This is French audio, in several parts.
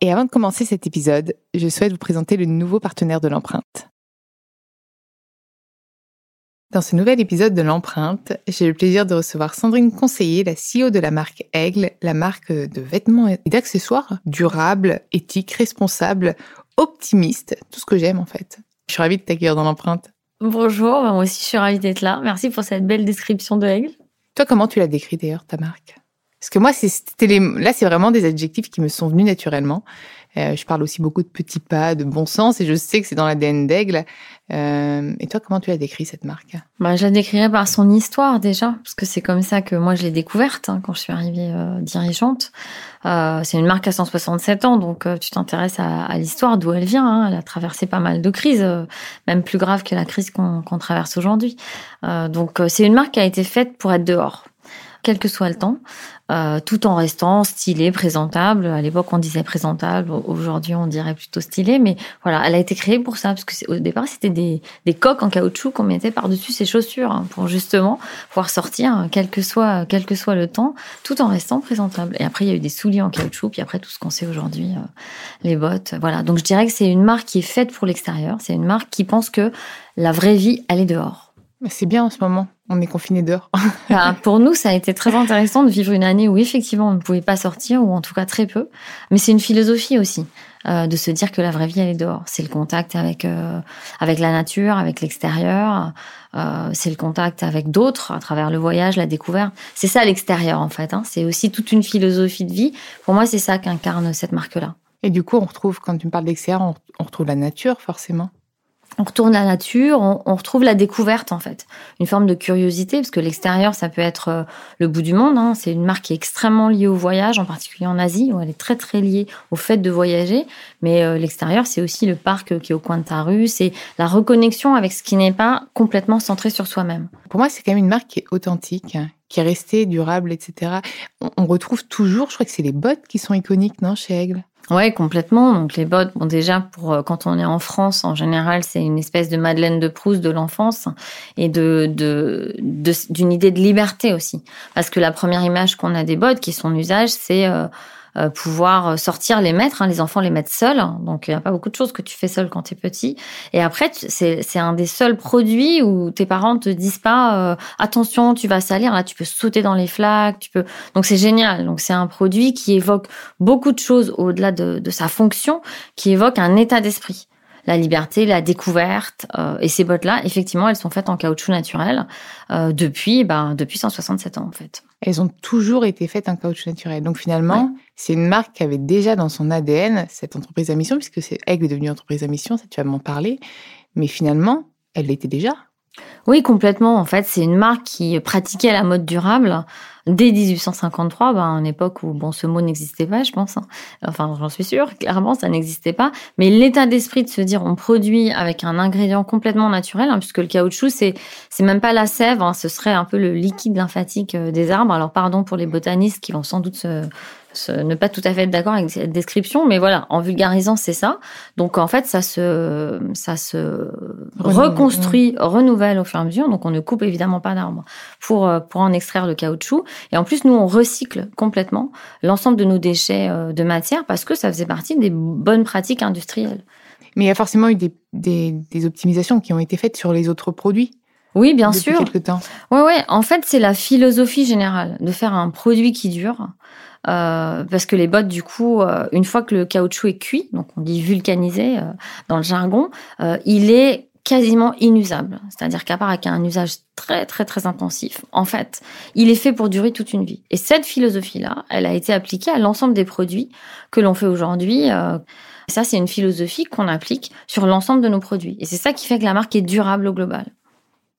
Et avant de commencer cet épisode, je souhaite vous présenter le nouveau partenaire de l'empreinte. Dans ce nouvel épisode de l'empreinte, j'ai le plaisir de recevoir Sandrine Conseiller, la CEO de la marque Aigle, la marque de vêtements et d'accessoires durables, éthiques, responsables, optimistes, tout ce que j'aime en fait. Je suis ravie de t'accueillir dans l'empreinte. Bonjour, moi aussi je suis ravie d'être là. Merci pour cette belle description de Aigle. Toi, comment tu l'as décrit d'ailleurs, ta marque? Parce que moi, c'était là, c'est vraiment des adjectifs qui me sont venus naturellement. Euh, je parle aussi beaucoup de petits pas, de bon sens, et je sais que c'est dans l'ADN d'Aigle. Euh, et toi, comment tu as décrit cette marque? Bah, Je la décrirais par son histoire déjà, parce que c'est comme ça que moi je l'ai découverte hein, quand je suis arrivée euh, dirigeante. Euh, c'est une marque à 167 ans, donc euh, tu t'intéresses à, à l'histoire, d'où elle vient. Hein. Elle a traversé pas mal de crises, euh, même plus graves que la crise qu'on traverse aujourd'hui. donc c'est une marque qui a été faite pour être dehors quel que soit le temps, euh, tout en restant stylé, présentable. À l'époque, on disait présentable, aujourd'hui, on dirait plutôt stylé, mais voilà, elle a été créée pour ça, parce que au départ, c'était des, des coques en caoutchouc qu'on mettait par-dessus ses chaussures, hein, pour justement pouvoir sortir, quel que soit, quel que soit le temps, tout en restant présentable. Et après, il y a eu des souliers en caoutchouc, puis après, tout ce qu'on sait aujourd'hui, euh, les bottes, voilà. Donc, je dirais que c'est une marque qui est faite pour l'extérieur, c'est une marque qui pense que la vraie vie, elle est dehors. C'est bien en ce moment. On est confiné dehors. Bah, pour nous, ça a été très intéressant de vivre une année où effectivement on ne pouvait pas sortir ou en tout cas très peu. Mais c'est une philosophie aussi euh, de se dire que la vraie vie elle est dehors. C'est le contact avec euh, avec la nature, avec l'extérieur. Euh, c'est le contact avec d'autres à travers le voyage, la découverte. C'est ça l'extérieur en fait. Hein. C'est aussi toute une philosophie de vie. Pour moi, c'est ça qu'incarne cette marque-là. Et du coup, on retrouve quand tu me parles d'extérieur, on retrouve la nature forcément on retourne à la nature, on, retrouve la découverte en fait, une forme de curiosité parce que l'extérieur ça peut être euh, le bout du monde. Hein. C'est une marque qui est extrêmement liée au voyage, en particulier en Asie où elle est très très liée au fait de voyager. Mais euh, l'extérieur c'est aussi le parc qui est au coin de ta rue, c'est la reconnexion avec ce qui n'est pas complètement centré sur soi-même. Pour moi c'est quand même une marque qui est authentique, qui est restée durable, etc. On, on retrouve toujours, je crois que c'est les bottes qui sont iconiques, non, chez Aigle? Ouais, complètement. Donc les bottes, bon déjà pour euh, quand on est en France, en général, c'est une espèce de Madeleine de Proust de l'enfance et de d'une idée de liberté aussi, parce que la première image qu'on a des bottes, qui sont en usage, c'est euh, euh, pouvoir sortir, les mettre. Hein, les enfants les mettent seuls. Donc, il n'y a pas beaucoup de choses que tu fais seul quand tu es petit. Et après, c'est un des seuls produits où tes parents te disent pas euh, attention, tu vas salir. Là, tu peux sauter dans les flaques. Tu peux. Donc, c'est génial. Donc, c'est un produit qui évoque beaucoup de choses au-delà de, de sa fonction, qui évoque un état d'esprit la liberté, la découverte. Euh, et ces bottes-là, effectivement, elles sont faites en caoutchouc naturel euh, depuis, ben, depuis 167 ans, en fait. Elles ont toujours été faites en caoutchouc naturel. Donc finalement, c'est une marque qui avait déjà dans son ADN cette entreprise à mission, puisque c'est Aigle est devenue entreprise à mission, ça tu vas m'en parler. Mais finalement, elle l'était déjà. Oui, complètement. En fait, c'est une marque qui pratiquait la mode durable dès 1853, ben, une époque où bon, ce mot n'existait pas, je pense. Hein. Enfin, j'en suis sûre, clairement, ça n'existait pas. Mais l'état d'esprit de se dire on produit avec un ingrédient complètement naturel, hein, puisque le caoutchouc, c'est c'est même pas la sève, hein, ce serait un peu le liquide lymphatique euh, des arbres. Alors, pardon pour les botanistes qui vont sans doute se, ne pas tout à fait être d'accord avec cette description, mais voilà, en vulgarisant, c'est ça. Donc en fait, ça se, ça se reconstruit, renouvelle au fur et à mesure. Donc on ne coupe évidemment pas d'arbres pour euh, pour en extraire le caoutchouc. Et en plus, nous on recycle complètement l'ensemble de nos déchets euh, de matière parce que ça faisait partie des bonnes pratiques industrielles. Mais il y a forcément eu des, des, des optimisations qui ont été faites sur les autres produits. Oui, bien sûr. Temps. Ouais, ouais. En fait, c'est la philosophie générale de faire un produit qui dure, euh, parce que les bottes, du coup, euh, une fois que le caoutchouc est cuit, donc on dit vulcanisé euh, dans le jargon, il est quasiment inusable. C'est-à-dire qu'à part avec un usage très très très intensif, en fait, il est fait pour durer toute une vie. Et cette philosophie-là, elle a été appliquée à l'ensemble des produits que l'on fait aujourd'hui. ça, c'est une philosophie qu'on applique sur l'ensemble de nos produits. Et c'est ça qui fait que la marque est durable au global.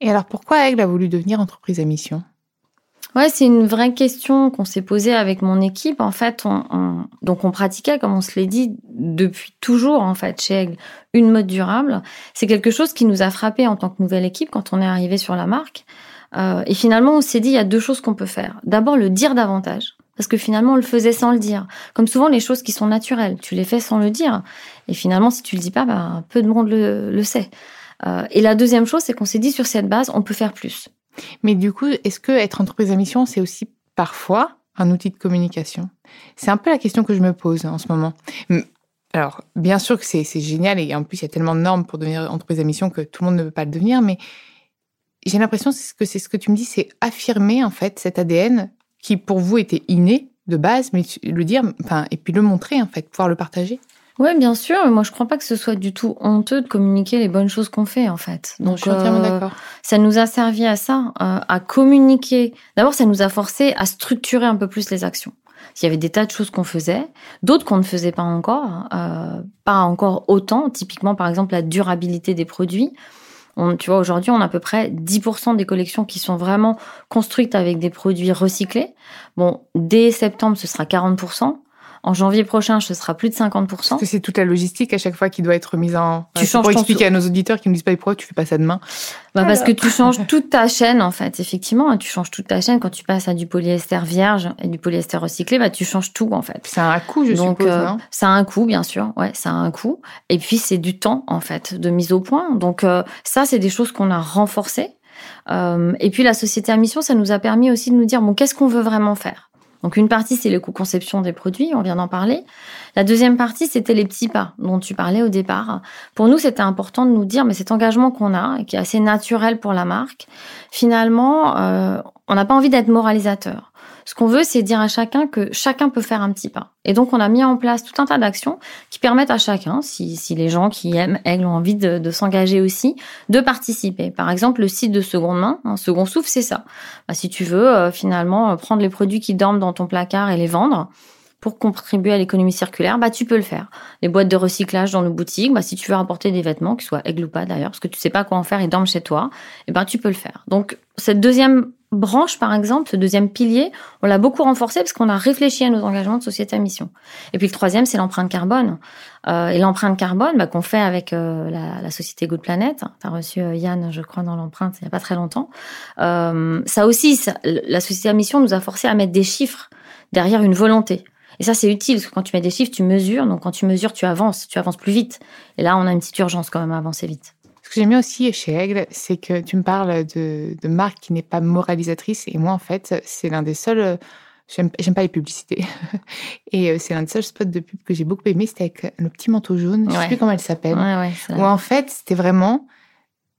Et alors, pourquoi Aigle a voulu devenir entreprise à mission? Ouais, c'est une vraie question qu'on s'est posée avec mon équipe. En fait, on, donc on pratiquait, comme on se l'est dit, depuis toujours en fait chez Aigle, une mode durable. C'est quelque chose qui nous a frappé en tant que nouvelle équipe quand on est arrivé sur la marque. Euh, et finalement, on s'est dit il y a deux choses qu'on peut faire. D'abord, le dire davantage. Parce que finalement, on le faisait sans le dire. Comme souvent, les choses qui sont naturelles, tu les fais sans le dire. Et finalement, si tu le dis pas, bah, peu de monde le, le sait. Euh, et la deuxième chose, c'est qu'on s'est dit sur cette base, on peut faire plus. Mais du coup, est-ce que être entreprise à mission, c'est aussi parfois un outil de communication? C'est un peu la question que je me pose en ce moment. Alors, bien sûr que c'est génial et en plus, il y a tellement de normes pour devenir entreprise à mission que tout le monde ne peut pas le devenir, mais j'ai l'impression que c'est ce que tu me dis, c'est affirmer en fait cet ADN qui pour vous était inné de base, mais le dire, et puis le montrer en fait, pouvoir le partager. Oui, bien sûr. Moi, je crois pas que ce soit du tout honteux de communiquer les bonnes choses qu'on fait, en fait. Donc, je suis entièrement euh, d'accord. Ça nous a servi à ça, euh, à communiquer. D'abord, ça nous a forcé à structurer un peu plus les actions. Il y avait des tas de choses qu'on faisait, d'autres qu'on ne faisait pas encore, euh, pas encore autant. Typiquement, par exemple, la durabilité des produits. On, tu vois, aujourd'hui, on a à peu près 10% des collections qui sont vraiment construites avec des produits recyclés. Bon, dès septembre, ce sera 40%. En janvier prochain, ce sera plus de 50%. Parce que c'est toute la logistique à chaque fois qui doit être mise en. Tu changes pour expliquer à nos auditeurs qui ne disent pas pourquoi tu fais pas ça demain. Bah parce que tu changes toute ta chaîne en fait. Effectivement, tu changes toute ta chaîne quand tu passes à du polyester vierge et du polyester recyclé. Bah tu changes tout en fait. C'est un coût, je Donc, suppose. Euh, ça a un coût, bien sûr. Ouais, ça a un coût. Et puis c'est du temps en fait de mise au point. Donc euh, ça, c'est des choses qu'on a renforcées. Euh, et puis la société à mission, ça nous a permis aussi de nous dire bon, qu'est-ce qu'on veut vraiment faire? Donc une partie, c'est le coût conception des produits, on vient d'en parler. La deuxième partie, c'était les petits pas dont tu parlais au départ. Pour nous, c'était important de nous dire, mais cet engagement qu'on a, qui est assez naturel pour la marque, finalement, euh, on n'a pas envie d'être moralisateur. Ce qu'on veut, c'est dire à chacun que chacun peut faire un petit pas. Et donc, on a mis en place tout un tas d'actions qui permettent à chacun, si, si les gens qui aiment Aigle ont envie de, de s'engager aussi, de participer. Par exemple, le site de seconde main, un second souffle, c'est ça. Bah, si tu veux, euh, finalement, euh, prendre les produits qui dorment dans ton placard et les vendre, pour contribuer à l'économie circulaire, bah tu peux le faire. Les boîtes de recyclage dans nos boutiques, bah si tu veux apporter des vêtements, qui soient aigle ou pas d'ailleurs, parce que tu sais pas quoi en faire, ils dorment chez toi, et eh ben tu peux le faire. Donc cette deuxième branche, par exemple, ce deuxième pilier, on l'a beaucoup renforcé parce qu'on a réfléchi à nos engagements de société à mission. Et puis le troisième, c'est l'empreinte carbone. Euh, et l'empreinte carbone, bah, qu'on fait avec euh, la, la, société Good Planet. Tu as reçu euh, Yann, je crois, dans l'empreinte il n'y a pas très longtemps. Euh, ça aussi, la société à mission nous a forcé à mettre des chiffres derrière une volonté. Et ça, c'est utile, parce que quand tu mets des chiffres, tu mesures. Donc quand tu mesures, tu avances, tu avances plus vite. Et là, on a une petite urgence quand même à avancer vite. Ce que j'aime bien aussi chez Aigle, c'est que tu me parles de, de marque qui n'est pas moralisatrice. Et moi, en fait, c'est l'un des seuls. J'aime pas les publicités. Et euh, c'est l'un des seuls spots de pub que j'ai beaucoup aimé. C'était avec le petit manteau jaune. Je sais plus comment elle s'appelle. Ouais, ouais, où en fait, c'était vraiment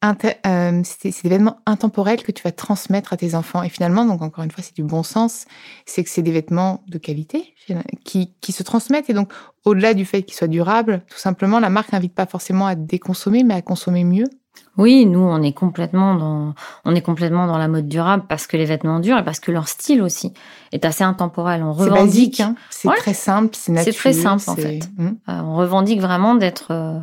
euh, c'est des vêtements intemporels que tu vas transmettre à tes enfants. Et finalement, donc encore une fois, c'est du bon sens, c'est que c'est des vêtements de qualité qui, qui se transmettent. Et donc, au-delà du fait qu'ils soient durables, tout simplement, la marque n'invite pas forcément à déconsommer, mais à consommer mieux. Oui, nous, on est complètement dans, on est complètement dans la mode durable parce que les vêtements durent et parce que leur style aussi est assez intemporel. On revendique. Hein. C'est très simple, c'est naturel. C'est très simple, en fait. Hum. Euh, on revendique vraiment d'être, euh,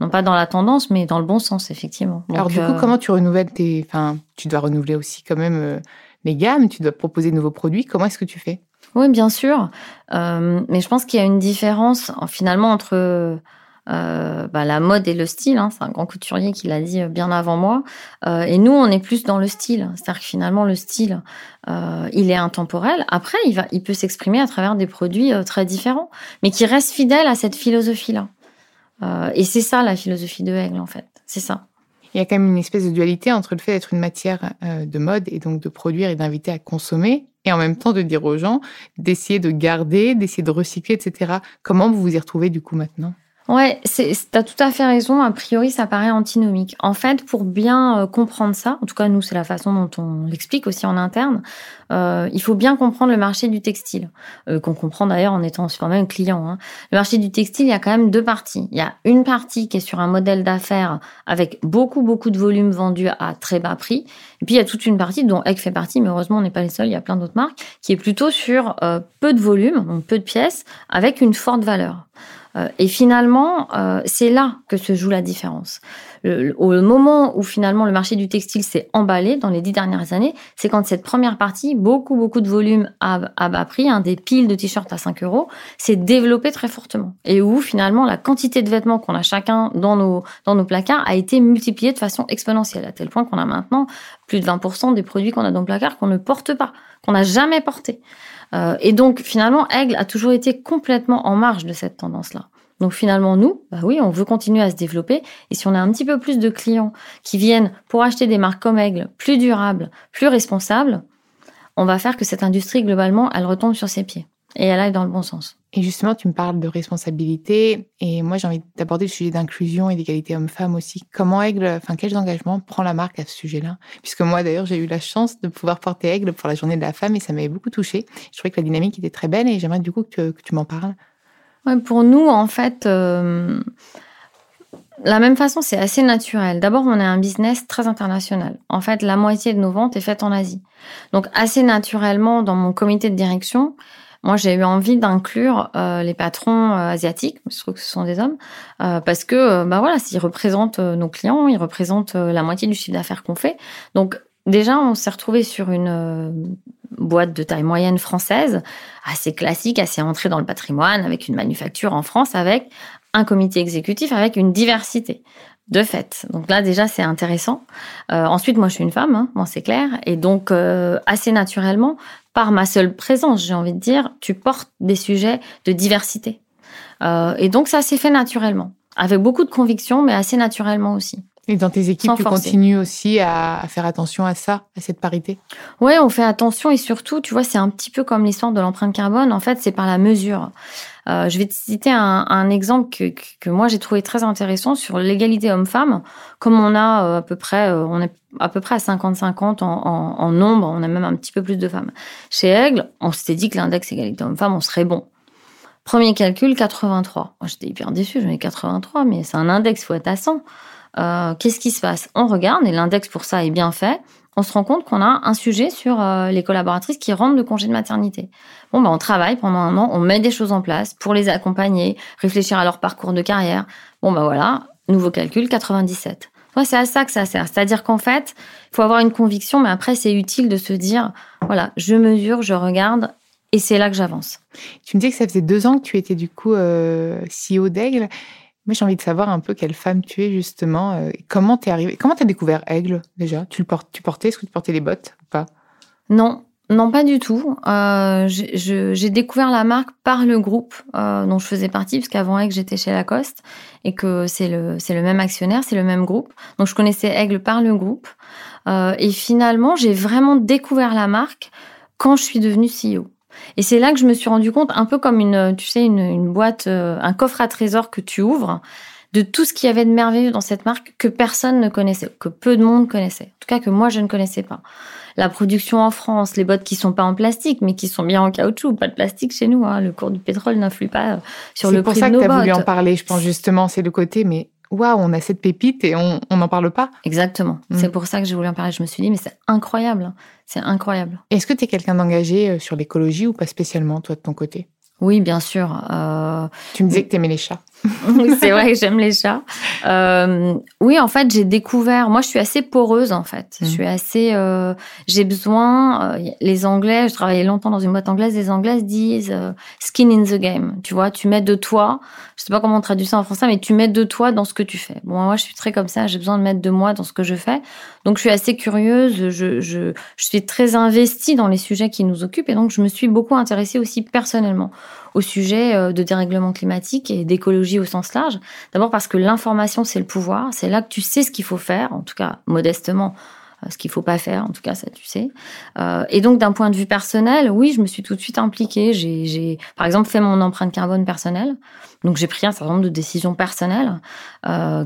non pas dans la tendance, mais dans le bon sens, effectivement. Alors du coup, euh, comment tu renouvelles tes... Enfin, tu dois renouveler aussi quand même euh, les gammes, tu dois proposer de nouveaux produits. Comment est-ce que tu fais? Oui, bien sûr. Euh, mais je pense qu'il y a une différence finalement entre bah, la mode et le style. Hein. C'est un grand couturier qui l'a dit bien avant moi. Et nous, on est plus dans le style. C'est-à-dire que finalement, le style, il est intemporel. Après, il, va, il peut s'exprimer à travers des produits très différents, mais qui restent fidèles à cette philosophie-là. Euh, et c'est ça la philosophie de Hegel, en fait. C'est ça. Il y a quand même une espèce de dualité entre le fait d'être une matière euh, de mode et donc de produire et d'inviter à consommer, et en même temps de dire aux gens d'essayer de garder, d'essayer de recycler, etc. Comment vous vous y retrouvez du coup maintenant? Ouais, tu as tout à fait raison. A priori, ça paraît antinomique. En fait, pour bien euh, comprendre ça, en tout cas nous, c'est la façon dont on l'explique aussi en interne. Euh, il faut bien comprendre le marché du textile, euh, qu'on comprend d'ailleurs en étant quand même client. Hein. Le marché du textile, il y a quand même deux parties. Il y a une partie qui est sur un modèle d'affaires avec beaucoup beaucoup de volumes vendus à très bas prix, et puis il y a toute une partie dont Egg fait partie, mais heureusement on n'est pas les seuls. Il y a plein d'autres marques qui est plutôt sur euh, peu de volume, donc peu de pièces, avec une forte valeur. Euh, et finalement, euh, c'est là que se joue la différence. au moment où finalement le marché du textile s'est emballé dans les dix dernières années, c'est quand cette première partie, beaucoup, beaucoup de volume à, bas prix, hein, des piles de t-shirts à 5 euros, s'est développé très fortement. Et où finalement la quantité de vêtements qu'on a chacun dans nos, dans nos placards a été multipliée de façon exponentielle, à tel point qu'on a maintenant plus de 20% des produits qu'on a dans le placard qu'on ne porte pas, qu'on n'a jamais porté. Euh, et donc finalement, Aigle a toujours été complètement en marge de cette tendance-là. Donc finalement, nous, bah oui, on veut continuer à se développer. Et si on a un petit peu plus de clients qui viennent pour acheter des marques comme Aigle, plus durables, plus responsables, on va faire que cette industrie, globalement, elle retombe sur ses pieds. Et elle aille dans le bon sens. Et justement, tu me parles de responsabilité. Et moi, j'ai envie d'aborder le sujet d'inclusion et d'égalité homme-femme aussi. Comment Aigle, enfin, quels engagements prend la marque à ce sujet-là? Puisque moi, d'ailleurs, j'ai eu la chance de pouvoir porter Aigle pour la journée de la femme et ça m'avait beaucoup touchée. Je trouvais que la dynamique était très belle et j'aimerais du coup que tu m'en parles pour nous, en fait, euh, la même façon, c'est assez naturel. D'abord, on est un business très international. En fait, la moitié de nos ventes est faite en Asie. Donc, assez naturellement, dans mon comité de direction, moi, j'ai eu envie d'inclure euh, les patrons euh, asiatiques, je trouve que ce sont des hommes, parce que, bah voilà, s'ils représentent nos clients, ils représentent la moitié du chiffre d'affaires qu'on fait. Donc, déjà, on s'est retrouvé sur une boîte de taille moyenne française, assez classique, assez entrée dans le patrimoine, avec une manufacture en France, avec un comité exécutif, avec une diversité de fait. Donc là, déjà, c'est intéressant. Euh, ensuite, moi, je suis une femme, hein, bon, c'est clair. Et donc, euh, assez naturellement, par ma seule présence, j'ai envie de dire, tu portes des sujets de diversité. Euh, et donc, ça s'est fait naturellement, avec beaucoup de conviction, mais assez naturellement aussi. Et dans tes équipes, tu continues aussi à, faire attention à ça, à cette parité? Oui, on fait attention et surtout, tu vois, c'est un petit peu comme l'histoire de l'empreinte carbone. En fait, c'est par la mesure. Euh, je vais te citer un, exemple que, moi j'ai trouvé très intéressant sur l'égalité homme-femme. Comme on a euh, à peu près, euh, on est à peu près à 50-50 en, nombre, on a même un petit peu plus de femmes. Chez Aigle, on s'était dit que l'index égalité homme-femme, on serait bon. Premier calcul, 83. J'étais hyper déçue, j'en ai 83, mais c'est un index, faut être à 100. Euh, qu'est-ce qui se passe? On regarde, et l'index pour ça est bien fait, on se rend compte qu'on a un sujet sur euh, les collaboratrices qui rentrent de congé de maternité. Bon, ben, on travaille pendant un an, on met des choses en place pour les accompagner, réfléchir à leur parcours de carrière. Bon, ben voilà, nouveau calcul, 97. Ouais, c'est à ça que ça sert. C'est-à-dire qu'en fait, il faut avoir une conviction, mais après, c'est utile de se dire, voilà, je mesure, je regarde, et c'est là que j'avance. Tu me dis que ça faisait deux ans que tu étais du coup euh, CEO d'Aigle. Moi, j'ai envie de savoir un peu quelle femme tu es justement. Euh, comment t'es arrivée Comment t'as découvert Aigle déjà? Tu le portes, tu portais Est-ce que tu portais les bottes ou pas? Non, non, pas du tout. Euh, j'ai découvert la marque par le groupe euh, dont je faisais partie, parce qu'avant Aigle, j'étais chez Lacoste et que c'est le, le même actionnaire, c'est le même groupe. Donc, je connaissais Aigle par le groupe. et finalement, j'ai vraiment découvert la marque quand je suis devenue CEO. Et c'est là que je me suis rendu compte, un peu comme une, tu sais, une, boîte, euh, un coffre à trésors que tu ouvres, de tout ce qu'il y avait de merveilleux dans cette marque que personne ne connaissait, que peu de monde connaissait. En tout cas, que moi, je ne connaissais pas. La production en France, les bottes qui sont pas en plastique, mais qui sont bien en caoutchouc, pas de plastique chez nous. Hein. Le cours du pétrole n'influe pas euh, sur le prix de nos bottes. C'est pour ça que tu as voulu en parler, je pense justement, c'est le côté, mais waouh, on a cette pépite et on n'en parle pas. Exactement. Mm. C'est pour ça que j'ai voulu en parler. Je me suis dit, mais c'est incroyable. C'est incroyable. Est-ce que tu es quelqu'un d'engagé euh, sur l'écologie ou pas spécialement, toi, de ton côté? Oui, bien sûr. Euh... Tu me disais que tu aimais les chats. C'est vrai que j'aime les chats. Euh, oui, en fait, j'ai découvert. Moi, je suis assez poreuse, en fait. Je mmh. suis assez. Euh, j'ai besoin. Euh, les Anglais, je travaillais longtemps dans une boîte anglaise. Les Anglaises disent skin in the game. Tu vois, tu mets de toi. Je sais pas comment on traduit ça en français, mais tu mets de toi dans ce que tu fais. Bon, moi, je suis très comme ça. J'ai besoin de mettre de moi dans ce que je fais. Donc, je suis assez curieuse. Je, je, je suis très investie dans les sujets qui nous occupent, et donc je me suis beaucoup intéressée aussi personnellement au sujet euh, de dérèglement climatique et d'écologie au sens large. D'abord parce que l'information, c'est le pouvoir. C'est là que tu sais ce qu'il faut faire, en tout cas modestement ce qu'il faut pas faire, en tout cas ça tu sais. Euh, et donc d'un point de vue personnel, oui, je me suis tout de suite impliquée. J'ai, par exemple, fait mon empreinte carbone personnelle. Donc j'ai pris un certain nombre de décisions personnelles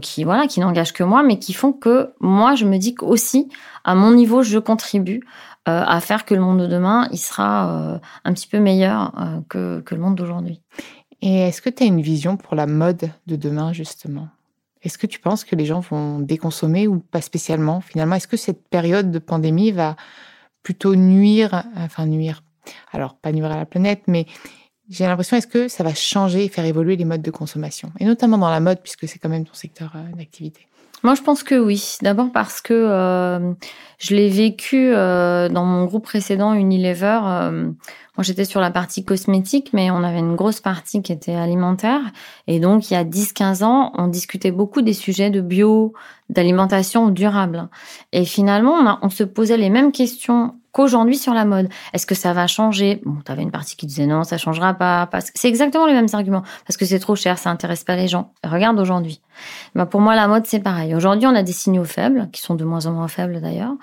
qui voilà, qui n'engagent que moi, mais qui font que moi je me dis qu'aussi à mon niveau je contribue euh, à faire que le monde de demain, il sera euh, un petit peu meilleur euh, que, que le monde d'aujourd'hui. Et est-ce que tu as une vision pour la mode de demain, justement? Est-ce que tu penses que les gens vont déconsommer ou pas spécialement Finalement, est-ce que cette période de pandémie va plutôt nuire, enfin nuire, alors pas nuire à la planète, mais j'ai l'impression, est-ce que ça va changer et faire évoluer les modes de consommation? Et notamment dans la mode, puisque c'est quand même ton secteur d'activité. Moi, je pense que oui. D'abord parce que euh, je l'ai vécu euh, dans mon groupe précédent, Unilever. Euh, moi, j'étais sur la partie cosmétique, mais on avait une grosse partie qui était alimentaire. Et donc, il y a 10-15 ans, on discutait beaucoup des sujets de bio, d'alimentation durable. Et finalement, on, on se posait les mêmes questions qu'aujourd'hui sur la mode. Est-ce que ça va changer? Bon, tu avais une partie qui disait non, ça changera pas. Parce c'est exactement les mêmes arguments. Parce que c'est trop cher, ça intéresse pas les gens. Regarde aujourd'hui. Ben pour moi, la mode, c'est pareil. Aujourd'hui, on a des signaux faibles, qui sont de moins en moins faibles d'ailleurs.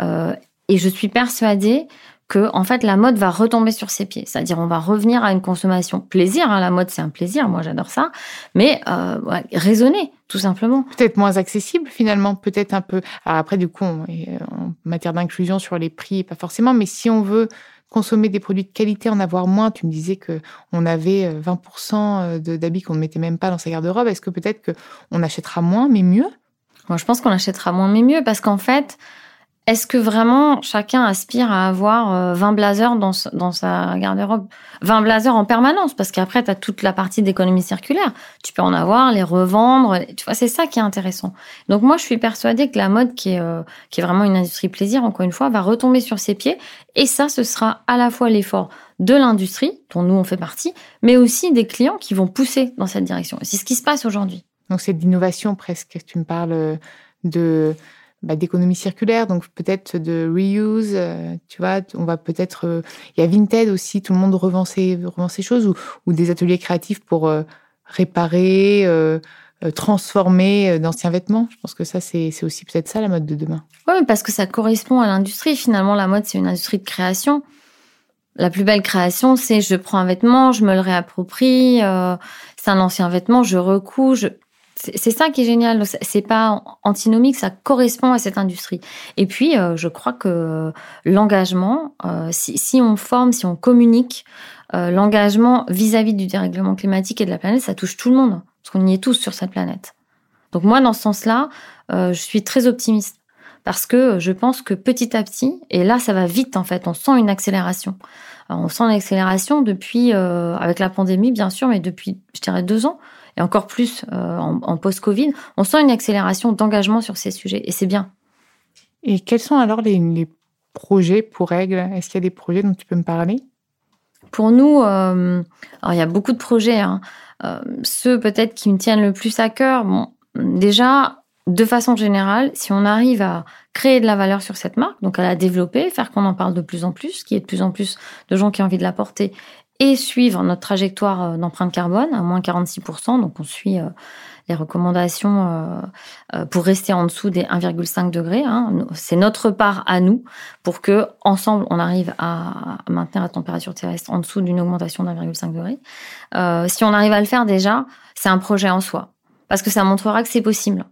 Euh, et je suis persuadée que en fait la mode va retomber sur ses pieds, c'est-à-dire on va revenir à une consommation plaisir. Hein, la mode c'est un plaisir, moi j'adore ça, mais euh, raisonner tout simplement. Peut-être moins accessible finalement, peut-être un peu. Alors après du coup, en matière d'inclusion sur les prix, pas forcément, mais si on veut consommer des produits de qualité, en avoir moins. Tu me disais que on avait 20% euh, d'habits qu'on ne mettait même pas dans sa garde-robe. Est-ce que peut-être que on achètera moins mais mieux? Moi, je pense qu'on achètera moins mais mieux parce qu'en fait, est-ce que vraiment chacun aspire à avoir 20 euh, blazers dans, sa garde-robe? 20 blazers en permanence Parce qu'après, tu as toute la partie d'économie circulaire. Tu peux en avoir, les revendre. Tu vois, c'est ça qui est intéressant. Donc moi, je suis persuadée que la mode, qui est, euh, qui est vraiment une industrie plaisir, encore une fois, va retomber sur ses pieds. Et ça, ce sera à la fois l'effort de l'industrie, dont nous, on fait partie, mais aussi des clients qui vont pousser dans cette direction. C'est ce qui se passe aujourd'hui. Donc c'est d'innovation presque. Tu me parles de bah, d'économie circulaire, donc peut-être de reuse, euh, tu vois, on va peut-être, euh, il y a Vinted aussi, tout le monde revend ses, revend ses choses, ou, ou des ateliers créatifs pour euh, réparer, transformer d'anciens vêtements. Je pense que ça, c'est aussi peut-être ça la mode de demain. Oui, parce que ça correspond à l'industrie. Finalement, la mode, c'est une industrie de création. La plus belle création, c'est je prends un vêtement, je me le réapproprie, c'est un ancien vêtement, je recouds, je... C'est ça qui est génial. C'est pas antinomique, ça correspond à cette industrie. Et puis, euh, je crois que l'engagement, euh, si, on forme, si on communique, euh, l'engagement vis-à-vis du dérèglement climatique et de la planète, ça touche tout le monde, parce qu'on y est tous sur cette planète. Donc moi, dans ce sens-là, je suis très optimiste parce que je pense que petit à petit, et là, ça va vite en fait, on sent une accélération. on sent l'accélération depuis, avec la pandémie bien sûr, mais depuis, je dirais, deux ans et encore plus euh, en, post-Covid, on sent une accélération d'engagement sur ces sujets et c'est bien. Et quels sont alors les, projets pour Règle Est-ce qu'il y a des projets dont tu peux me parler? Pour nous, euh, alors il y a beaucoup de projets. Hein. Euh, ceux peut-être qui me tiennent le plus à cœur, bon, déjà, de façon générale, si on arrive à créer de la valeur sur cette marque, donc à la développer, faire qu'on en parle de plus en plus, qu'il y ait de plus en plus de gens qui ont envie de la porter et suivre notre trajectoire euh, d'empreinte carbone à moins 46%. Donc on suit euh, les recommandations euh, pour rester en dessous des 1,5 degrés. Hein. C'est notre part à nous pour que ensemble on arrive à maintenir la température terrestre en dessous d'une augmentation d'1,5 degré. si on arrive à le faire déjà, c'est un projet en soi parce que ça montrera que c'est possible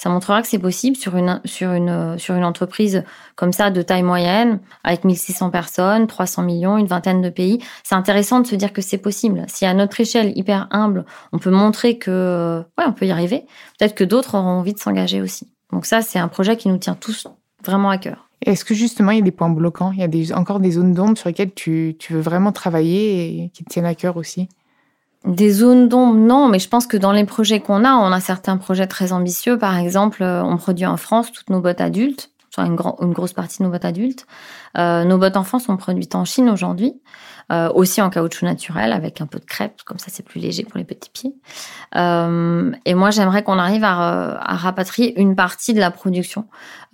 ça montrera que c'est possible sur une, sur, une, sur une entreprise comme ça de taille moyenne, avec 1600 personnes, 300 millions, une vingtaine de pays. C'est intéressant de se dire que c'est possible. Si à notre échelle hyper humble, on peut montrer que ouais, on peut y arriver, peut-être que d'autres auront envie de s'engager aussi. Donc ça, c'est un projet qui nous tient tous vraiment à cœur. Est-ce que justement, il y a des points bloquants? Il y a des, encore des zones d'ombre sur lesquelles tu, tu veux vraiment travailler et qui te tiennent à cœur aussi? Des zones d'ombre, non, mais je pense que dans les projets qu'on a, on a certains projets très ambitieux. Par exemple, euh, on produit en France toutes nos bottes adultes, soit une, une grosse partie de nos bottes adultes. Euh, nos bottes enfants sont produites en Chine aujourd'hui. Euh, aussi en caoutchouc naturel avec un peu de crêpe, comme ça c'est plus léger pour les petits pieds. Euh, et moi j'aimerais qu'on arrive à, à, rapatrier une partie de la production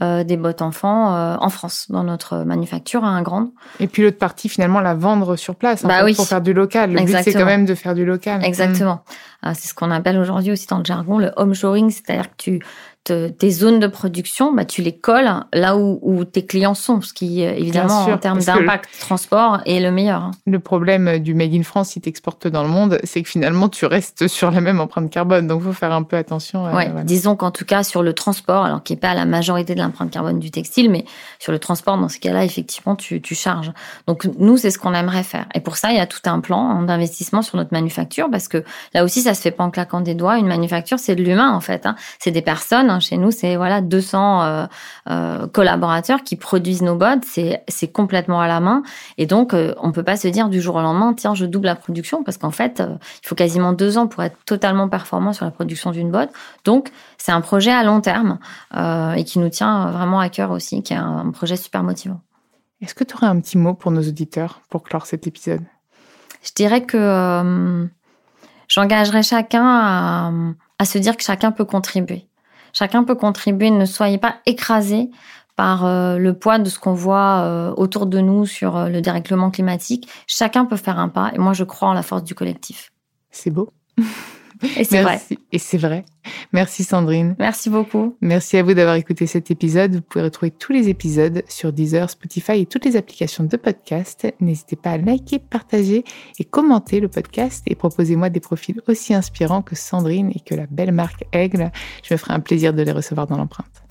euh, des bottes enfants euh, en France, dans notre manufacture à un grand. Et puis l'autre partie finalement la vendre sur place bah oui. pour faire du local. Le but c'est quand même de faire du local. Exactement. Mm. C'est ce qu'on appelle aujourd'hui aussi dans le jargon le home shoring, c'est-à-dire que tu tes zones de production, bah, tu les colles là où, où tes clients sont, ce qui, évidemment, en termes d'impact transport, est le meilleur. Hein. Le problème du Made in France, si tu exportes dans le monde, c'est que finalement, tu restes sur la même empreinte carbone. Donc, il faut faire un peu attention. Ouais, Disons qu'en tout cas, sur le transport, alors qui n'est pas la majorité de l'empreinte carbone du textile, mais sur le transport, dans ce cas-là, effectivement, tu, tu charges. Donc, nous, c'est ce qu'on aimerait faire. Et pour ça, il y a tout un plan d'investissement sur notre manufacture, parce que là aussi, ça se fait pas en claquant des doigts. Une manufacture, c'est de l'humain, en fait. Hein. C'est des personnes Hein. Chez nous, c'est voilà 200 euh, euh, collaborateurs qui produisent nos bottes. C'est c'est complètement à la main. Et donc, euh, on peut pas se dire du jour au lendemain, tiens, je double la production, parce qu'en fait, euh, il faut quasiment deux ans pour être totalement performant sur la production d'une botte. Donc, c'est un projet à long terme et qui nous tient vraiment à cœur aussi, qui est un, projet super motivant. Est-ce que tu aurais un petit mot pour nos auditeurs pour clore cet épisode? Je dirais que j'engagerais chacun à, à se dire que chacun peut contribuer. Chacun peut contribuer. Ne soyez pas écrasés par euh, le poids de ce qu'on voit euh, autour de nous sur euh, le dérèglement climatique. Chacun peut faire un pas. Et moi, je crois en la force du collectif. C'est beau. Et c'est vrai. Et c'est vrai. Merci Sandrine. Merci beaucoup. Merci à vous d'avoir écouté cet épisode. Vous pouvez retrouver tous les épisodes sur Deezer, Spotify et toutes les applications de podcast. N'hésitez pas à liker, partager et commenter le podcast et proposez-moi des profils aussi inspirants que Sandrine et que la belle marque Aigle. Je me ferai un plaisir de les recevoir dans l'empreinte.